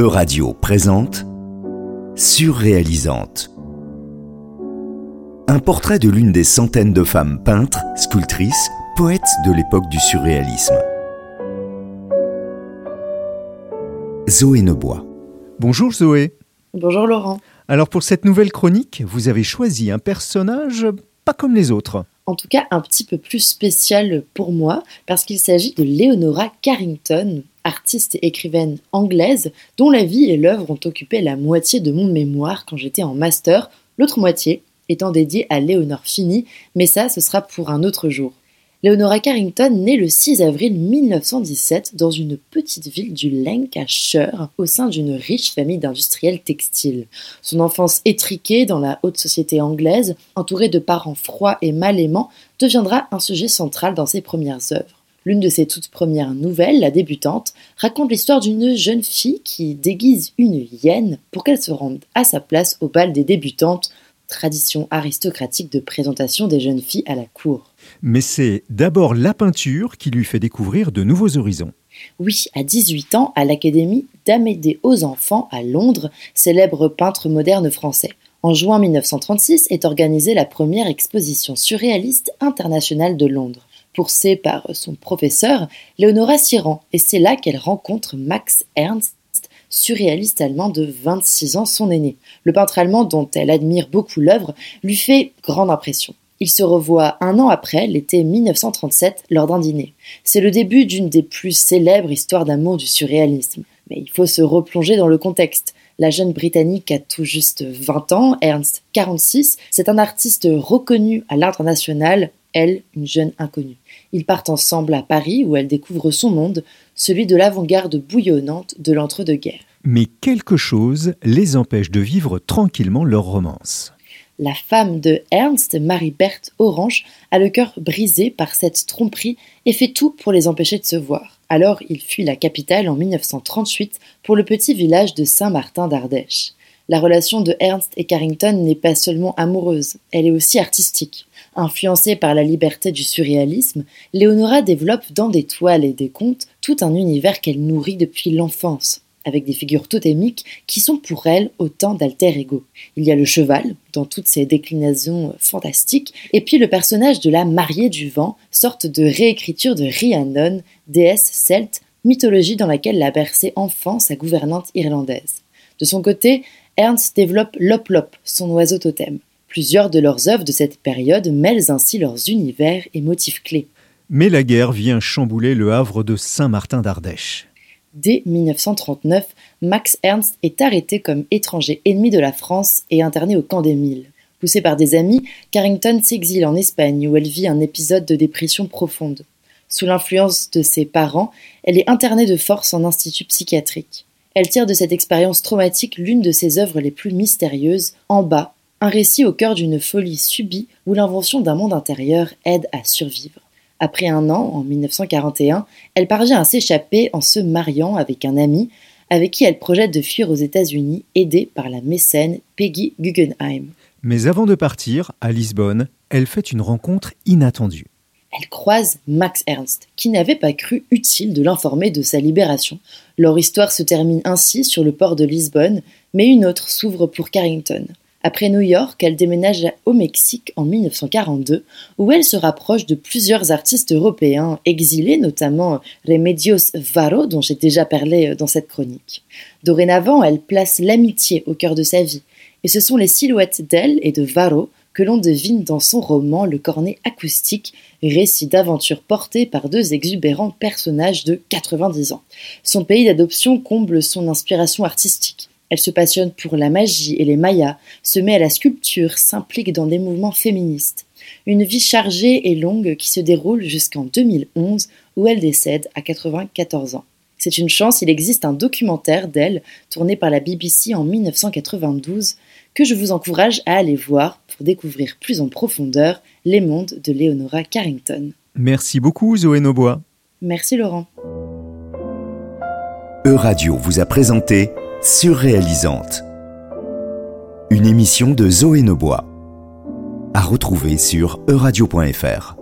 E-Radio présente Surréalisante. Un portrait de l'une des centaines de femmes peintres, sculptrices, poètes de l'époque du surréalisme. Zoé Nebois. Bonjour Zoé. Bonjour Laurent. Alors pour cette nouvelle chronique, vous avez choisi un personnage pas comme les autres. En tout cas, un petit peu plus spécial pour moi, parce qu'il s'agit de Leonora Carrington, artiste et écrivaine anglaise, dont la vie et l'œuvre ont occupé la moitié de mon mémoire quand j'étais en master, l'autre moitié étant dédiée à Léonore Fini, mais ça, ce sera pour un autre jour. Leonora Carrington naît le 6 avril 1917 dans une petite ville du Lancashire au sein d'une riche famille d'industriels textiles. Son enfance étriquée dans la haute société anglaise, entourée de parents froids et mal aimants, deviendra un sujet central dans ses premières œuvres. L'une de ses toutes premières nouvelles, La débutante, raconte l'histoire d'une jeune fille qui déguise une hyène pour qu'elle se rende à sa place au bal des débutantes, tradition aristocratique de présentation des jeunes filles à la cour. Mais c'est d'abord la peinture qui lui fait découvrir de nouveaux horizons. Oui, à 18 ans, à l'Académie d'Amédée aux enfants à Londres, célèbre peintre moderne français. En juin 1936 est organisée la première exposition surréaliste internationale de Londres. Poussée par son professeur, Leonora s'y rend et c'est là qu'elle rencontre Max Ernst, surréaliste allemand de 26 ans, son aîné. Le peintre allemand, dont elle admire beaucoup l'œuvre, lui fait grande impression. Il se revoit un an après, l'été 1937, lors d'un dîner. C'est le début d'une des plus célèbres histoires d'amour du surréalisme. Mais il faut se replonger dans le contexte. La jeune Britannique a tout juste 20 ans, Ernst 46, c'est un artiste reconnu à l'international, elle, une jeune inconnue. Ils partent ensemble à Paris où elle découvre son monde, celui de l'avant-garde bouillonnante de l'entre-deux-guerres. Mais quelque chose les empêche de vivre tranquillement leur romance. La femme de Ernst, Marie-Berthe Orange, a le cœur brisé par cette tromperie et fait tout pour les empêcher de se voir. Alors il fuit la capitale en 1938 pour le petit village de Saint-Martin d'Ardèche. La relation de Ernst et Carrington n'est pas seulement amoureuse, elle est aussi artistique. Influencée par la liberté du surréalisme, Leonora développe dans des toiles et des contes tout un univers qu'elle nourrit depuis l'enfance avec des figures totémiques qui sont pour elle autant d'alter ego. Il y a le cheval, dans toutes ses déclinaisons fantastiques, et puis le personnage de la mariée du vent, sorte de réécriture de Rhiannon, déesse celte, mythologie dans laquelle l'a bercé enfant sa gouvernante irlandaise. De son côté, Ernst développe Lop Lop, son oiseau totem. Plusieurs de leurs œuvres de cette période mêlent ainsi leurs univers et motifs clés. Mais la guerre vient chambouler le havre de Saint-Martin d'Ardèche. Dès 1939, Max Ernst est arrêté comme étranger ennemi de la France et interné au camp des Milles. Poussé par des amis, Carrington s'exile en Espagne où elle vit un épisode de dépression profonde. Sous l'influence de ses parents, elle est internée de force en institut psychiatrique. Elle tire de cette expérience traumatique l'une de ses œuvres les plus mystérieuses, En bas, un récit au cœur d'une folie subie où l'invention d'un monde intérieur aide à survivre. Après un an, en 1941, elle parvient à s'échapper en se mariant avec un ami avec qui elle projette de fuir aux États-Unis, aidée par la mécène Peggy Guggenheim. Mais avant de partir, à Lisbonne, elle fait une rencontre inattendue. Elle croise Max Ernst, qui n'avait pas cru utile de l'informer de sa libération. Leur histoire se termine ainsi sur le port de Lisbonne, mais une autre s'ouvre pour Carrington. Après New York, elle déménage au Mexique en 1942, où elle se rapproche de plusieurs artistes européens exilés, notamment Remedios Varo, dont j'ai déjà parlé dans cette chronique. Dorénavant, elle place l'amitié au cœur de sa vie, et ce sont les silhouettes d'elle et de Varo que l'on devine dans son roman Le Cornet acoustique, récit d'aventure porté par deux exubérants personnages de 90 ans. Son pays d'adoption comble son inspiration artistique. Elle se passionne pour la magie et les mayas, se met à la sculpture, s'implique dans des mouvements féministes. Une vie chargée et longue qui se déroule jusqu'en 2011 où elle décède à 94 ans. C'est une chance, il existe un documentaire d'elle tourné par la BBC en 1992 que je vous encourage à aller voir pour découvrir plus en profondeur les mondes de Leonora Carrington. Merci beaucoup Zoé Nobois. Merci Laurent. E-Radio vous a présenté Surréalisante. Une émission de Zoé Nobois. À retrouver sur euradio.fr.